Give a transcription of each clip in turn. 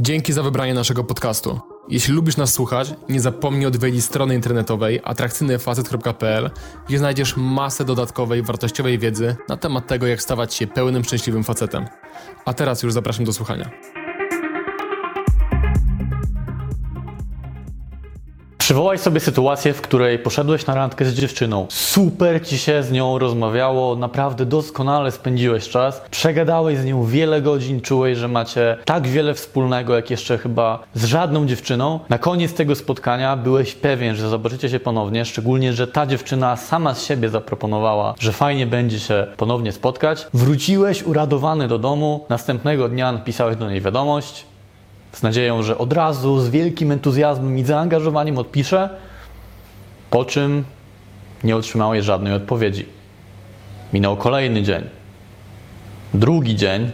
Dzięki za wybranie naszego podcastu. Jeśli lubisz nas słuchać, nie zapomnij odwiedzić strony internetowej atrakcyjnyfacet.pl, gdzie znajdziesz masę dodatkowej, wartościowej wiedzy na temat tego, jak stawać się pełnym, szczęśliwym facetem. A teraz już zapraszam do słuchania. Przywołaj sobie sytuację, w której poszedłeś na randkę z dziewczyną. Super ci się z nią rozmawiało, naprawdę doskonale spędziłeś czas. Przegadałeś z nią wiele godzin, czułeś, że macie tak wiele wspólnego, jak jeszcze chyba z żadną dziewczyną. Na koniec tego spotkania byłeś pewien, że zobaczycie się ponownie, szczególnie, że ta dziewczyna sama z siebie zaproponowała, że fajnie będzie się ponownie spotkać. Wróciłeś uradowany do domu, następnego dnia napisałeś do niej wiadomość z nadzieją, że od razu z wielkim entuzjazmem i zaangażowaniem odpisze, po czym nie otrzymałeś żadnej odpowiedzi. Minął kolejny dzień. Drugi dzień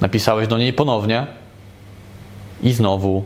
napisałeś do niej ponownie i znowu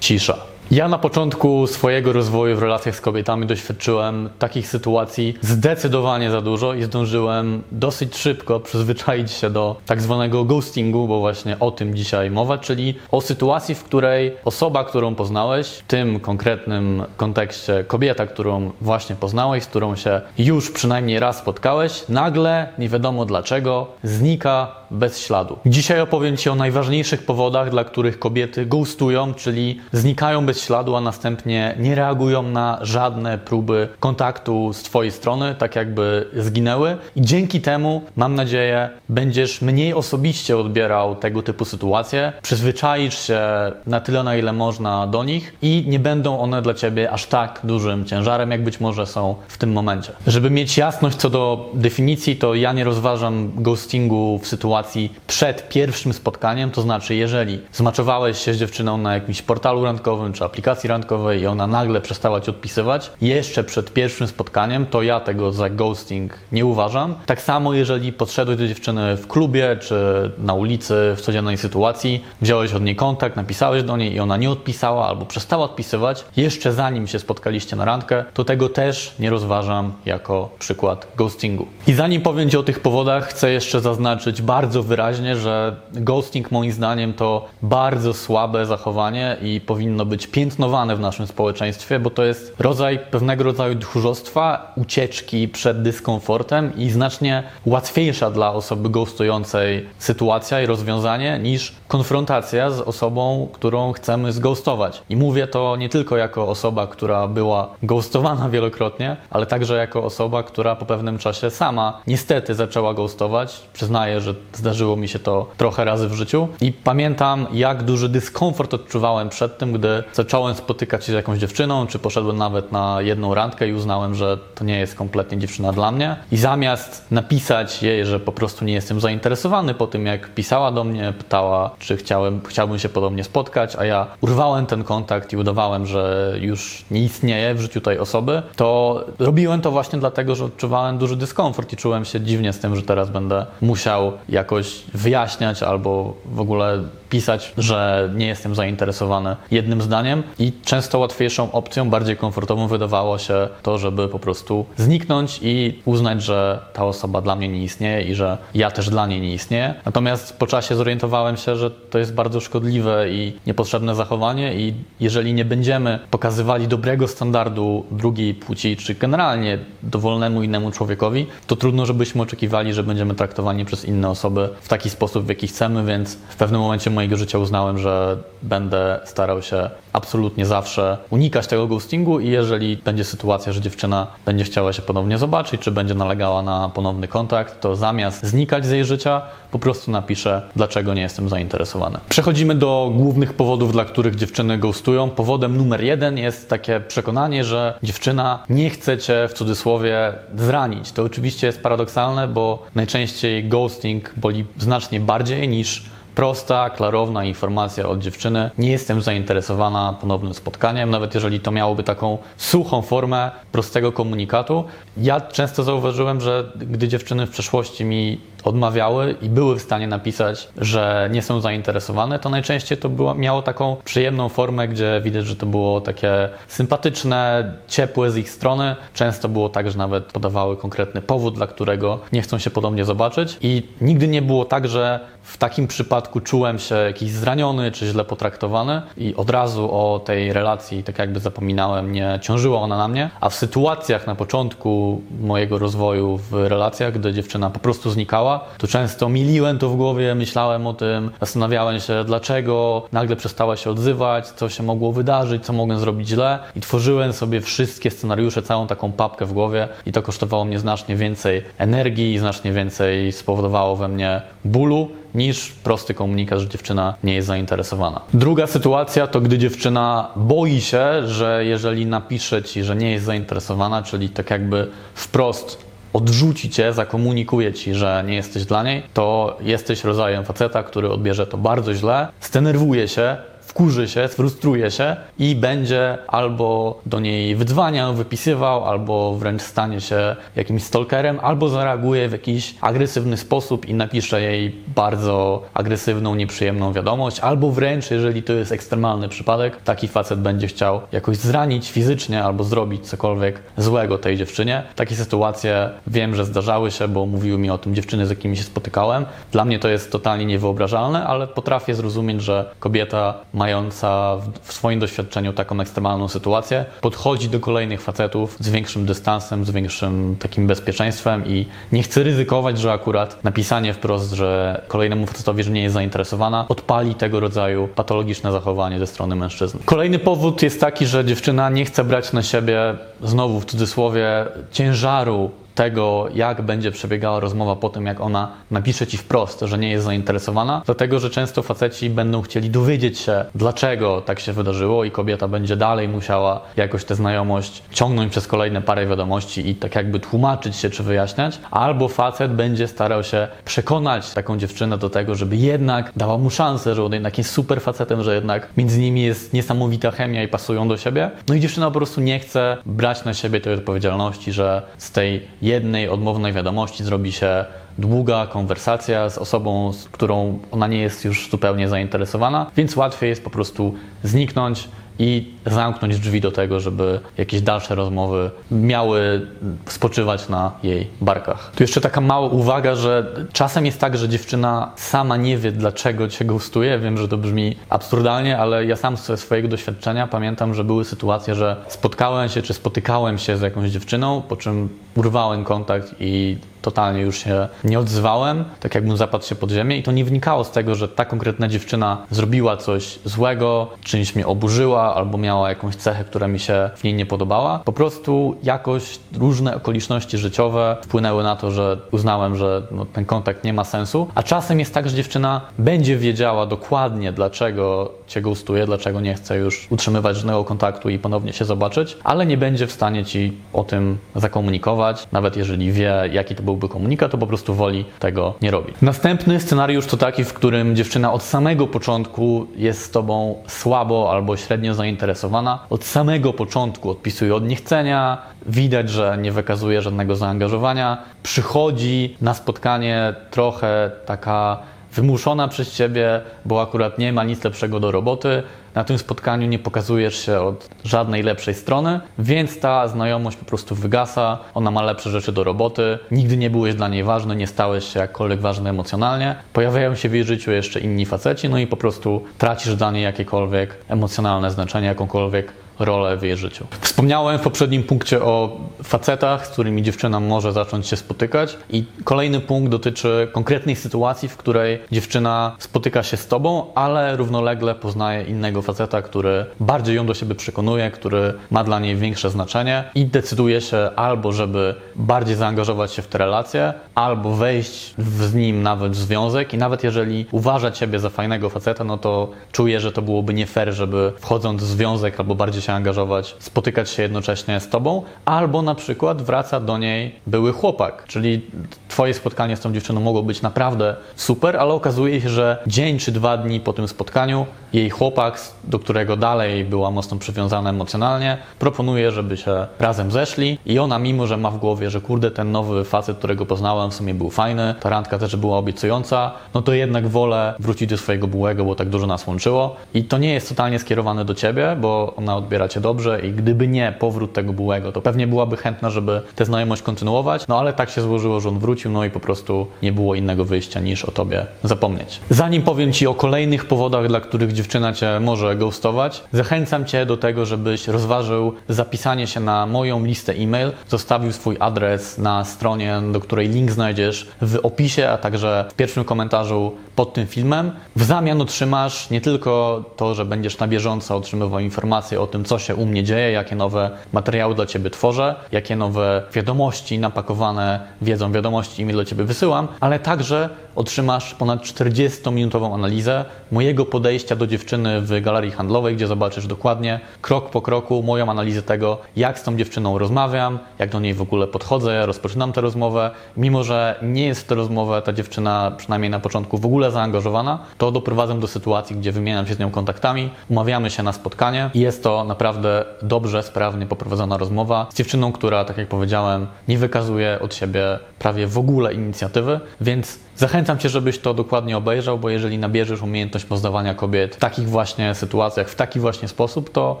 cisza. Ja na początku swojego rozwoju w relacjach z kobietami doświadczyłem takich sytuacji zdecydowanie za dużo i zdążyłem dosyć szybko przyzwyczaić się do tak zwanego ghostingu, bo właśnie o tym dzisiaj mowa, czyli o sytuacji, w której osoba, którą poznałeś, w tym konkretnym kontekście kobieta, którą właśnie poznałeś, z którą się już przynajmniej raz spotkałeś, nagle, nie wiadomo dlaczego, znika bez śladu. Dzisiaj opowiem Ci o najważniejszych powodach, dla których kobiety ghostują, czyli znikają bez śladu, a następnie nie reagują na żadne próby kontaktu z Twojej strony, tak jakby zginęły. I dzięki temu, mam nadzieję, będziesz mniej osobiście odbierał tego typu sytuacje, przyzwyczaisz się na tyle, na ile można do nich i nie będą one dla Ciebie aż tak dużym ciężarem, jak być może są w tym momencie. Żeby mieć jasność co do definicji, to ja nie rozważam ghostingu w sytuacji przed pierwszym spotkaniem, to znaczy jeżeli zmaczowałeś się z dziewczyną na jakimś portalu randkowym czy aplikacji randkowej i ona nagle przestała Ci odpisywać jeszcze przed pierwszym spotkaniem, to ja tego za ghosting nie uważam. Tak samo jeżeli podszedłeś do dziewczyny w klubie czy na ulicy w codziennej sytuacji, wziąłeś od niej kontakt, napisałeś do niej i ona nie odpisała albo przestała odpisywać jeszcze zanim się spotkaliście na randkę, to tego też nie rozważam jako przykład ghostingu. I zanim powiem Ci o tych powodach, chcę jeszcze zaznaczyć bardzo wyraźnie, że ghosting moim zdaniem to bardzo słabe zachowanie i powinno być piętnowane w naszym społeczeństwie, bo to jest rodzaj pewnego rodzaju tchórzostwa, ucieczki przed dyskomfortem i znacznie łatwiejsza dla osoby ghostującej sytuacja i rozwiązanie niż konfrontacja z osobą, którą chcemy zghostować. I mówię to nie tylko jako osoba, która była ghostowana wielokrotnie, ale także jako osoba, która po pewnym czasie sama niestety zaczęła ghostować. Przyznaję, że zdarzyło mi się to trochę razy w życiu i pamiętam, jak duży dyskomfort odczuwałem przed tym, gdy zacząłem spotykać się z jakąś dziewczyną, czy poszedłem nawet na jedną randkę i uznałem, że to nie jest kompletnie dziewczyna dla mnie. I zamiast napisać jej, że po prostu nie jestem zainteresowany po tym, jak pisała do mnie, pytała, czy chciałem, chciałbym się podobnie spotkać, a ja urwałem ten kontakt i udawałem, że już nie istnieje w życiu tej osoby, to robiłem to właśnie dlatego, że odczuwałem duży dyskomfort i czułem się dziwnie z tym, że teraz będę musiał jakoś wyjaśniać albo w ogóle pisać, że nie jestem zainteresowany jednym zdaniem i często łatwiejszą opcją, bardziej komfortową wydawało się to, żeby po prostu zniknąć i uznać, że ta osoba dla mnie nie istnieje i że ja też dla niej nie istnieję. Natomiast po czasie zorientowałem się, że to jest bardzo szkodliwe i niepotrzebne zachowanie i jeżeli nie będziemy pokazywali dobrego standardu drugiej płci, czy generalnie dowolnemu innemu człowiekowi, to trudno, żebyśmy oczekiwali, że będziemy traktowani przez inne osoby w taki sposób, w jaki chcemy, więc w pewnym momencie mojego życia uznałem, że będę starał się absolutnie zawsze unikać tego ghostingu i jeżeli będzie sytuacja, że dziewczyna będzie chciała się ponownie zobaczyć, czy będzie nalegała na ponowny kontakt, to zamiast znikać z jej życia, po prostu napiszę, dlaczego nie jestem zainteresowany. Przechodzimy do głównych powodów, dla których dziewczyny ghostują. Powodem numer jeden jest takie przekonanie, że dziewczyna nie chce cię w cudzysłowie zranić. To oczywiście jest paradoksalne, bo najczęściej ghosting boli znacznie bardziej niż prosta, klarowna informacja od dziewczyny. Nie jestem zainteresowana ponownym spotkaniem, nawet jeżeli to miałoby taką suchą formę prostego komunikatu. Ja często zauważyłem, że gdy dziewczyny w przeszłości mi odmawiały i były w stanie napisać, że nie są zainteresowane, to najczęściej to było, miało taką przyjemną formę, gdzie widać, że to było takie sympatyczne, ciepłe z ich strony. Często było tak, że nawet podawały konkretny powód, dla którego nie chcą się podobnie zobaczyć i nigdy nie było tak, że w takim przypadku czułem się jakiś zraniony czy źle potraktowany i od razu o tej relacji tak jakby zapominałem, nie ciążyła ona na mnie, a w sytuacjach na początku mojego rozwoju w relacjach, gdy dziewczyna po prostu znikała, to często miliłem to w głowie, myślałem o tym, zastanawiałem się dlaczego nagle przestała się odzywać, co się mogło wydarzyć, co mogłem zrobić źle i tworzyłem sobie wszystkie scenariusze, całą taką papkę w głowie i to kosztowało mnie znacznie więcej energii, znacznie więcej spowodowało we mnie bólu niż prosty komunikat, że dziewczyna nie jest zainteresowana. Druga sytuacja to gdy dziewczyna boi się, że jeżeli napisze ci, że nie jest zainteresowana, czyli tak jakby wprost odrzuci cię, zakomunikuje ci, że nie jesteś dla niej, to jesteś rodzajem faceta, który odbierze to bardzo źle, zdenerwuje się, wkurzy się, sfrustruje się i będzie albo do niej wydzwaniał, wypisywał, albo wręcz stanie się jakimś stalkerem, albo zareaguje w jakiś agresywny sposób i napisze jej bardzo agresywną, nieprzyjemną wiadomość, albo wręcz, jeżeli to jest ekstremalny przypadek, taki facet będzie chciał jakoś zranić fizycznie albo zrobić cokolwiek złego tej dziewczynie. Takie sytuacje wiem, że zdarzały się, bo mówiły mi o tym dziewczyny, z jakimi się spotykałem. Dla mnie to jest totalnie niewyobrażalne, ale potrafię zrozumieć, że kobieta ma mająca w swoim doświadczeniu taką ekstremalną sytuację, podchodzi do kolejnych facetów z większym dystansem, z większym takim bezpieczeństwem i nie chce ryzykować, że akurat napisanie wprost, że kolejnemu facetowi, że nie jest zainteresowana, odpali tego rodzaju patologiczne zachowanie ze strony mężczyzny. Kolejny powód jest taki, że dziewczyna nie chce brać na siebie, znowu w cudzysłowie, ciężaru tego, jak będzie przebiegała rozmowa po tym, jak ona napisze ci wprost, że nie jest zainteresowana, dlatego że często faceci będą chcieli dowiedzieć się, dlaczego tak się wydarzyło, i kobieta będzie dalej musiała jakoś tę znajomość ciągnąć przez kolejne parę wiadomości i tak jakby tłumaczyć się czy wyjaśniać, albo facet będzie starał się przekonać taką dziewczynę do tego, żeby jednak dała mu szansę, że on jednak jest super facetem, że jednak między nimi jest niesamowita chemia i pasują do siebie. No i dziewczyna po prostu nie chce brać na siebie tej odpowiedzialności, że z tej jednej odmownej wiadomości zrobi się długa konwersacja z osobą, z którą ona nie jest już zupełnie zainteresowana, więc łatwiej jest po prostu zniknąć i zamknąć drzwi do tego, żeby jakieś dalsze rozmowy miały spoczywać na jej barkach. Tu jeszcze taka mała uwaga, że czasem jest tak, że dziewczyna sama nie wie, dlaczego cię gustuje. Wiem, że to brzmi absurdalnie, ale ja sam ze swojego doświadczenia pamiętam, że były sytuacje, że spotkałem się czy spotykałem się z jakąś dziewczyną, po czym urwałem kontakt i totalnie już się nie odzywałem, tak jakbym zapadł się pod ziemię i to nie wynikało z tego, że ta konkretna dziewczyna zrobiła coś złego, czymś mnie oburzyła albo miała jakąś cechę, która mi się w niej nie podobała. Po prostu jakoś różne okoliczności życiowe wpłynęły na to, że uznałem, że no, ten kontakt nie ma sensu, a czasem jest tak, że dziewczyna będzie wiedziała dokładnie dlaczego cię gustuje, dlaczego nie chce już utrzymywać żadnego kontaktu i ponownie się zobaczyć, ale nie będzie w stanie ci o tym zakomunikować, nawet jeżeli wie, jaki to był byłby komunikat, to po prostu woli tego nie robić. Następny scenariusz to taki, w którym dziewczyna od samego początku jest z tobą słabo albo średnio zainteresowana. Od samego początku odpisuje od niechcenia, widać, że nie wykazuje żadnego zaangażowania, przychodzi na spotkanie trochę taka wymuszona przez ciebie, bo akurat nie ma nic lepszego do roboty, na tym spotkaniu nie pokazujesz się od żadnej lepszej strony, więc ta znajomość po prostu wygasa, ona ma lepsze rzeczy do roboty, nigdy nie byłeś dla niej ważny, nie stałeś się jakkolwiek ważny emocjonalnie, pojawiają się w jej życiu jeszcze inni faceci, no i po prostu tracisz dla niej jakiekolwiek emocjonalne znaczenie, jakąkolwiek rolę w jej życiu. Wspomniałem w poprzednim punkcie o facetach, z którymi dziewczyna może zacząć się spotykać i kolejny punkt dotyczy konkretnej sytuacji, w której dziewczyna spotyka się z tobą, ale równolegle poznaje innego faceta, który bardziej ją do siebie przekonuje, który ma dla niej większe znaczenie i decyduje się albo, żeby bardziej zaangażować się w tę relację, albo wejść z nim nawet w związek i nawet jeżeli uważa ciebie za fajnego faceta, no to czuje, że to byłoby nie fair, żeby wchodząc w związek albo bardziej się angażować, spotykać się jednocześnie z tobą, albo na przykład wraca do niej były chłopak, czyli twoje spotkanie z tą dziewczyną mogło być naprawdę super, ale okazuje się, że dzień czy dwa dni po tym spotkaniu jej chłopak, do którego dalej była mocno przywiązana emocjonalnie, proponuje, żeby się razem zeszli i ona mimo, że ma w głowie, że kurde, ten nowy facet, którego poznałem w sumie był fajny, ta randka też była obiecująca, no to jednak wolę wrócić do swojego byłego, bo tak dużo nas łączyło. I to nie jest totalnie skierowane do ciebie, bo ona odbiera cię dobrze i gdyby nie powrót tego byłego, to pewnie byłaby chętna, żeby tę znajomość kontynuować, no ale tak się złożyło, że on wrócił, no i po prostu nie było innego wyjścia niż o tobie zapomnieć. Zanim powiem ci o kolejnych powodach, dla których dziewczyna cię może ghostować, zachęcam cię do tego, żebyś rozważył zapisanie się na moją listę e-mail, zostawił swój adres na stronie, do której link znajdziesz w opisie, a także w pierwszym komentarzu pod tym filmem. W zamian otrzymasz nie tylko to, że będziesz na bieżąco otrzymywał informacje o tym, co się u mnie dzieje, jakie nowe materiały dla Ciebie tworzę, jakie nowe wiadomości napakowane wiedzą wiadomości e-mail Ciebie wysyłam, ale także otrzymasz ponad 40-minutową analizę mojego podejścia do dziewczyny w galerii handlowej, gdzie zobaczysz dokładnie, krok po kroku, moją analizę tego, jak z tą dziewczyną rozmawiam, jak do niej w ogóle podchodzę, rozpoczynam tę rozmowę. Mimo, że nie jest w tę rozmowę ta dziewczyna, przynajmniej na początku, w ogóle zaangażowana, to doprowadzam do sytuacji, gdzie wymieniam się z nią kontaktami, umawiamy się na spotkanie i jest to naprawdę dobrze, sprawnie poprowadzona rozmowa z dziewczyną, która, tak jak powiedziałem, nie wykazuje od siebie prawie w ogóle inicjatywy, więc Zachęcam Cię, żebyś to dokładnie obejrzał, bo jeżeli nabierzesz umiejętność poznawania kobiet w takich właśnie sytuacjach, w taki właśnie sposób, to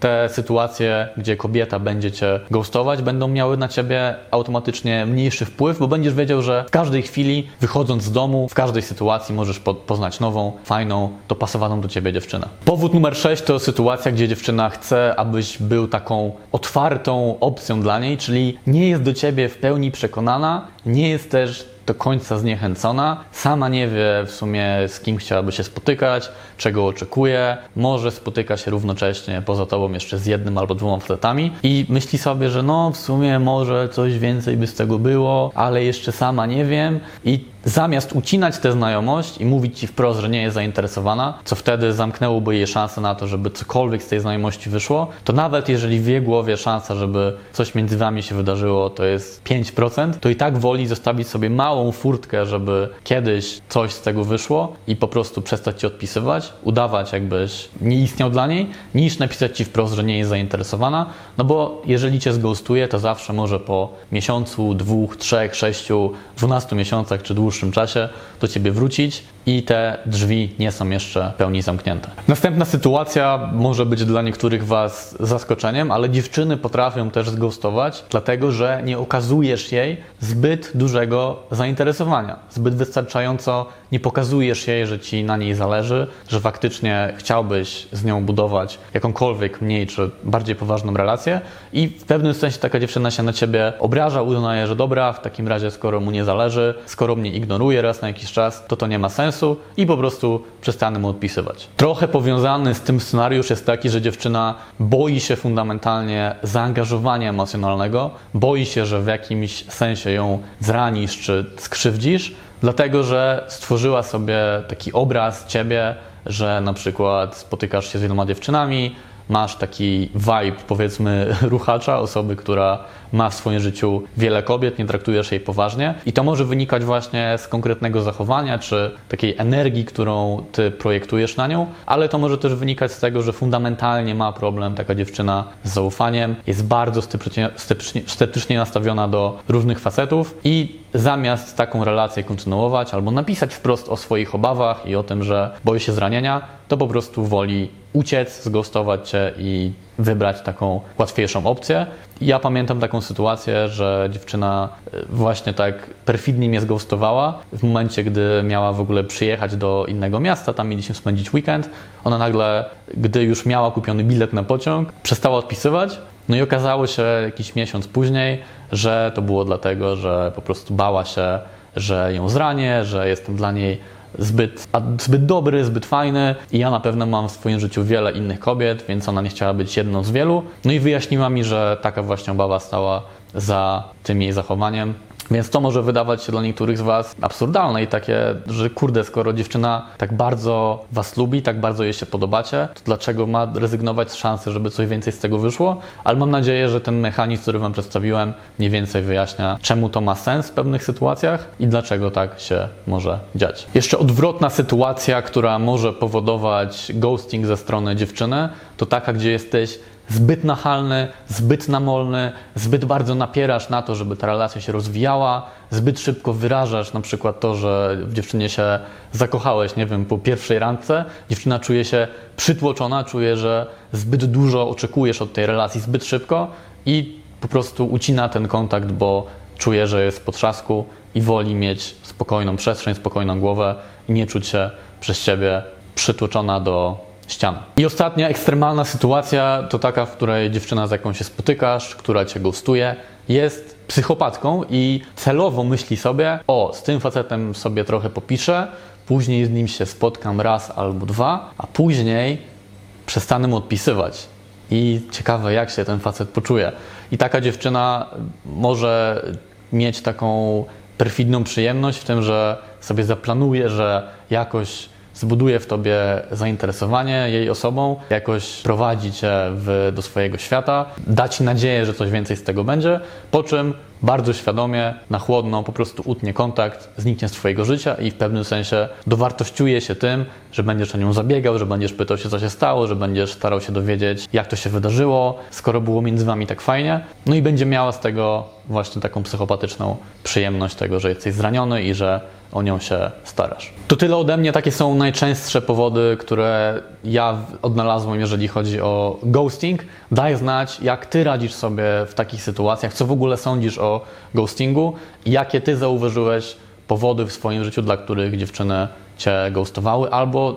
te sytuacje, gdzie kobieta będzie Cię ghostować, będą miały na Ciebie automatycznie mniejszy wpływ, bo będziesz wiedział, że w każdej chwili, wychodząc z domu, w każdej sytuacji możesz poznać nową, fajną, dopasowaną do Ciebie dziewczynę. Powód numer 6 to sytuacja, gdzie dziewczyna chce, abyś był taką otwartą opcją dla niej, czyli nie jest do Ciebie w pełni przekonana, nie jest też do końca zniechęcona, sama nie wie w sumie z kim chciałaby się spotykać, czego oczekuje, może spotyka się równocześnie poza tobą jeszcze z jednym albo dwoma facetami i myśli sobie, że no w sumie może coś więcej by z tego było, ale jeszcze sama nie wiem i zamiast ucinać tę znajomość i mówić ci wprost, że nie jest zainteresowana, co wtedy zamknęłoby jej szansę na to, żeby cokolwiek z tej znajomości wyszło, to nawet jeżeli w jej głowie szansa, żeby coś między wami się wydarzyło, to jest 5%, to i tak woli zostawić sobie małą furtkę, żeby kiedyś coś z tego wyszło i po prostu przestać ci odpisywać, udawać jakbyś nie istniał dla niej, niż napisać ci wprost, że nie jest zainteresowana, no bo jeżeli cię zgostuje, to zawsze może po miesiącu, dwóch, trzech, sześciu, dwunastu miesiącach czy dłuższym dłuższym czasie do ciebie wrócić i te drzwi nie są jeszcze w pełni zamknięte. Następna sytuacja może być dla niektórych Was zaskoczeniem, ale dziewczyny potrafią też zghostować, dlatego że nie okazujesz jej zbyt dużego zainteresowania, zbyt wystarczająco nie pokazujesz jej, że Ci na niej zależy, że faktycznie chciałbyś z nią budować jakąkolwiek mniej czy bardziej poważną relację i w pewnym sensie taka dziewczyna się na Ciebie obraża, uznaje, że dobra, w takim razie skoro mu nie zależy, skoro mnie ignoruje raz na jakiś czas, to to nie ma sensu i po prostu przestanę mu odpisywać. Trochę powiązany z tym scenariusz jest taki, że dziewczyna boi się fundamentalnie zaangażowania emocjonalnego, boi się, że w jakimś sensie ją zranisz czy skrzywdzisz, dlatego że stworzyła sobie taki obraz ciebie, że na przykład spotykasz się z wieloma dziewczynami, masz taki vibe, powiedzmy, ruchacza, osoby, która ma w swoim życiu wiele kobiet, nie traktujesz jej poważnie. I to może wynikać właśnie z konkretnego zachowania, czy takiej energii, którą ty projektujesz na nią, ale to może też wynikać z tego, że fundamentalnie ma problem taka dziewczyna z zaufaniem, jest bardzo sceptycznie, sceptycznie nastawiona do różnych facetów i zamiast taką relację kontynuować albo napisać wprost o swoich obawach i o tym, że boi się zranienia, to po prostu woli uciec, zgostować cię i wybrać taką łatwiejszą opcję. Ja pamiętam taką sytuację, że dziewczyna e, właśnie tak perfidnie mnie zghostowała w momencie, gdy miała w ogóle przyjechać do innego miasta, tam mieliśmy spędzić weekend. Ona nagle, gdy już miała kupiony bilet na pociąg, przestała odpisywać. No i okazało się jakiś miesiąc później, że to było dlatego, że po prostu bała się, że ją zranię, że jestem dla niej zbyt, zbyt dobry, zbyt fajny i ja na pewno mam w swoim życiu wiele innych kobiet, więc ona nie chciała być jedną z wielu. No i wyjaśniła mi, że taka właśnie obawa stała za tym jej zachowaniem Więc to może wydawać się dla niektórych z Was absurdalne i takie, że kurde, skoro dziewczyna tak bardzo Was lubi, tak bardzo jej się podobacie, to dlaczego ma rezygnować z szansy, żeby coś więcej z tego wyszło? Ale mam nadzieję, że ten mechanizm, który Wam przedstawiłem, mniej więcej wyjaśnia, czemu to ma sens w pewnych sytuacjach i dlaczego tak się może dziać. Jeszcze odwrotna sytuacja, która może powodować ghosting ze strony dziewczyny, to taka, gdzie jesteś zbyt nachalny, zbyt namolny, zbyt bardzo napierasz na to, żeby ta relacja się rozwijała, zbyt szybko wyrażasz na przykład to, że w dziewczynie się zakochałeś, nie wiem, po pierwszej randce, dziewczyna czuje się przytłoczona, czuje, że zbyt dużo oczekujesz od tej relacji zbyt szybko i po prostu ucina ten kontakt, bo czuje, że jest w potrzasku i woli mieć spokojną przestrzeń, spokojną głowę i nie czuć się przez ciebie przytłoczona do ścian. I ostatnia ekstremalna sytuacja to taka, w której dziewczyna, z jaką się spotykasz, która cię gustuje, jest psychopatką i celowo myśli sobie, o, z tym facetem sobie trochę popiszę, później z nim się spotkam raz albo dwa, a później przestanę mu odpisywać. I ciekawe, jak się ten facet poczuje. I taka dziewczyna może mieć taką perfidną przyjemność w tym, że sobie zaplanuje, że jakoś zbuduje w tobie zainteresowanie jej osobą, jakoś prowadzi cię w, do swojego świata, da ci nadzieję, że coś więcej z tego będzie, po czym bardzo świadomie, na chłodno po prostu utnie kontakt, zniknie z Twojego życia i w pewnym sensie dowartościuje się tym, że będziesz o nią zabiegał, że będziesz pytał się, co się stało, że będziesz starał się dowiedzieć, jak to się wydarzyło, skoro było między Wami tak fajnie. No i będzie miała z tego właśnie taką psychopatyczną przyjemność tego, że jesteś zraniony i że o nią się starasz. To tyle ode mnie. Takie są najczęstsze powody, które ja odnalazłem, jeżeli chodzi o ghosting. Daj znać, jak ty radzisz sobie w takich sytuacjach, co w ogóle sądzisz o ghostingu jakie ty zauważyłeś powody w swoim życiu, dla których dziewczyny cię ghostowały, albo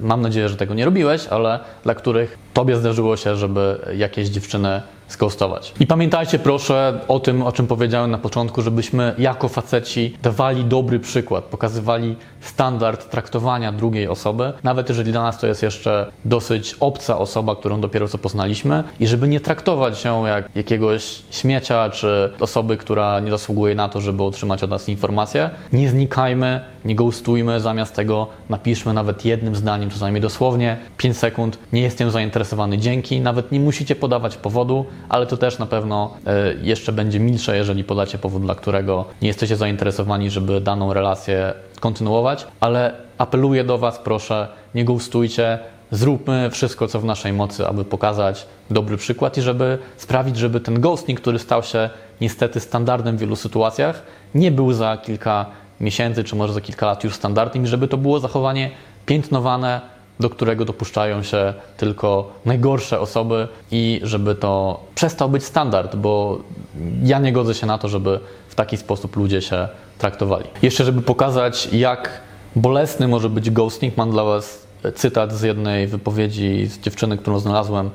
mam nadzieję, że tego nie robiłeś, ale dla których tobie zdarzyło się, żeby jakieś dziewczyny zghostować. I pamiętajcie proszę o tym, o czym powiedziałem na początku, żebyśmy jako faceci dawali dobry przykład, pokazywali standard traktowania drugiej osoby, nawet jeżeli dla nas to jest jeszcze dosyć obca osoba, którą dopiero co poznaliśmy i żeby nie traktować ją jak jakiegoś śmiecia czy osoby, która nie zasługuje na to, żeby otrzymać od nas informacje. Nie znikajmy, nie ghostujmy, zamiast tego napiszmy nawet jednym zdaniem, czasami dosłownie 5 sekund, nie jestem zainteresowany, dzięki, nawet nie musicie podawać powodu, ale to też na pewno e, jeszcze będzie milsze, jeżeli podacie powód, dla którego nie jesteście zainteresowani, żeby daną relację kontynuować, ale apeluję do Was, proszę, nie ghostujcie, zróbmy wszystko, co w naszej mocy, aby pokazać dobry przykład i żeby sprawić, żeby ten ghosting, który stał się niestety standardem w wielu sytuacjach, nie był za kilka miesięcy, czy może za kilka lat już standardem i żeby to było zachowanie piętnowane, do którego dopuszczają się tylko najgorsze osoby i żeby to przestał być standard, bo ja nie godzę się na to, żeby w taki sposób ludzie się traktowali. Jeszcze, żeby pokazać, jak bolesny może być ghosting, mam dla Was cytat z jednej wypowiedzi z dziewczyny, którą znalazłem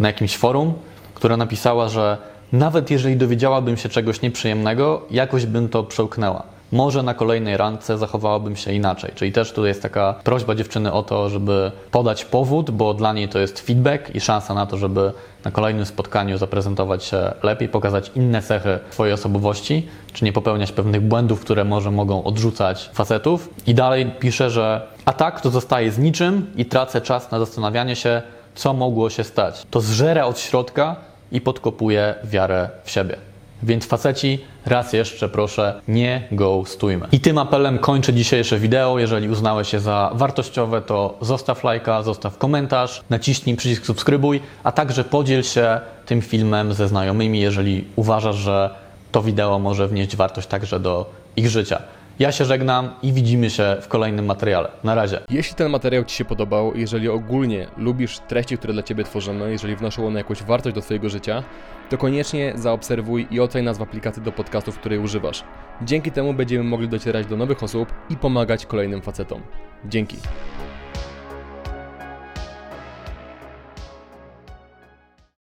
na jakimś forum, która napisała, że nawet jeżeli dowiedziałabym się czegoś nieprzyjemnego, jakoś bym to przełknęła może na kolejnej randce zachowałabym się inaczej. Czyli też tutaj jest taka prośba dziewczyny o to, żeby podać powód, bo dla niej to jest feedback i szansa na to, żeby na kolejnym spotkaniu zaprezentować się lepiej, pokazać inne cechy swojej osobowości, czy nie popełniać pewnych błędów, które może mogą odrzucać facetów. I dalej pisze, że a tak to zostaje z niczym i tracę czas na zastanawianie się, co mogło się stać. To zżera od środka i podkopuje wiarę w siebie. Więc faceci, raz jeszcze proszę, nie ghostujmy. I tym apelem kończę dzisiejsze wideo. Jeżeli uznałeś je za wartościowe, to zostaw lajka, zostaw komentarz, naciśnij przycisk subskrybuj, a także podziel się tym filmem ze znajomymi, jeżeli uważasz, że to wideo może wnieść wartość także do ich życia. Ja się żegnam i widzimy się w kolejnym materiale. Na razie. Jeśli ten materiał Ci się podobał, jeżeli ogólnie lubisz treści, które dla Ciebie tworzymy, jeżeli wnoszą one jakąś wartość do Twojego życia, to koniecznie zaobserwuj i oceń nas w aplikacji do podcastów, której używasz. Dzięki temu będziemy mogli docierać do nowych osób i pomagać kolejnym facetom. Dzięki.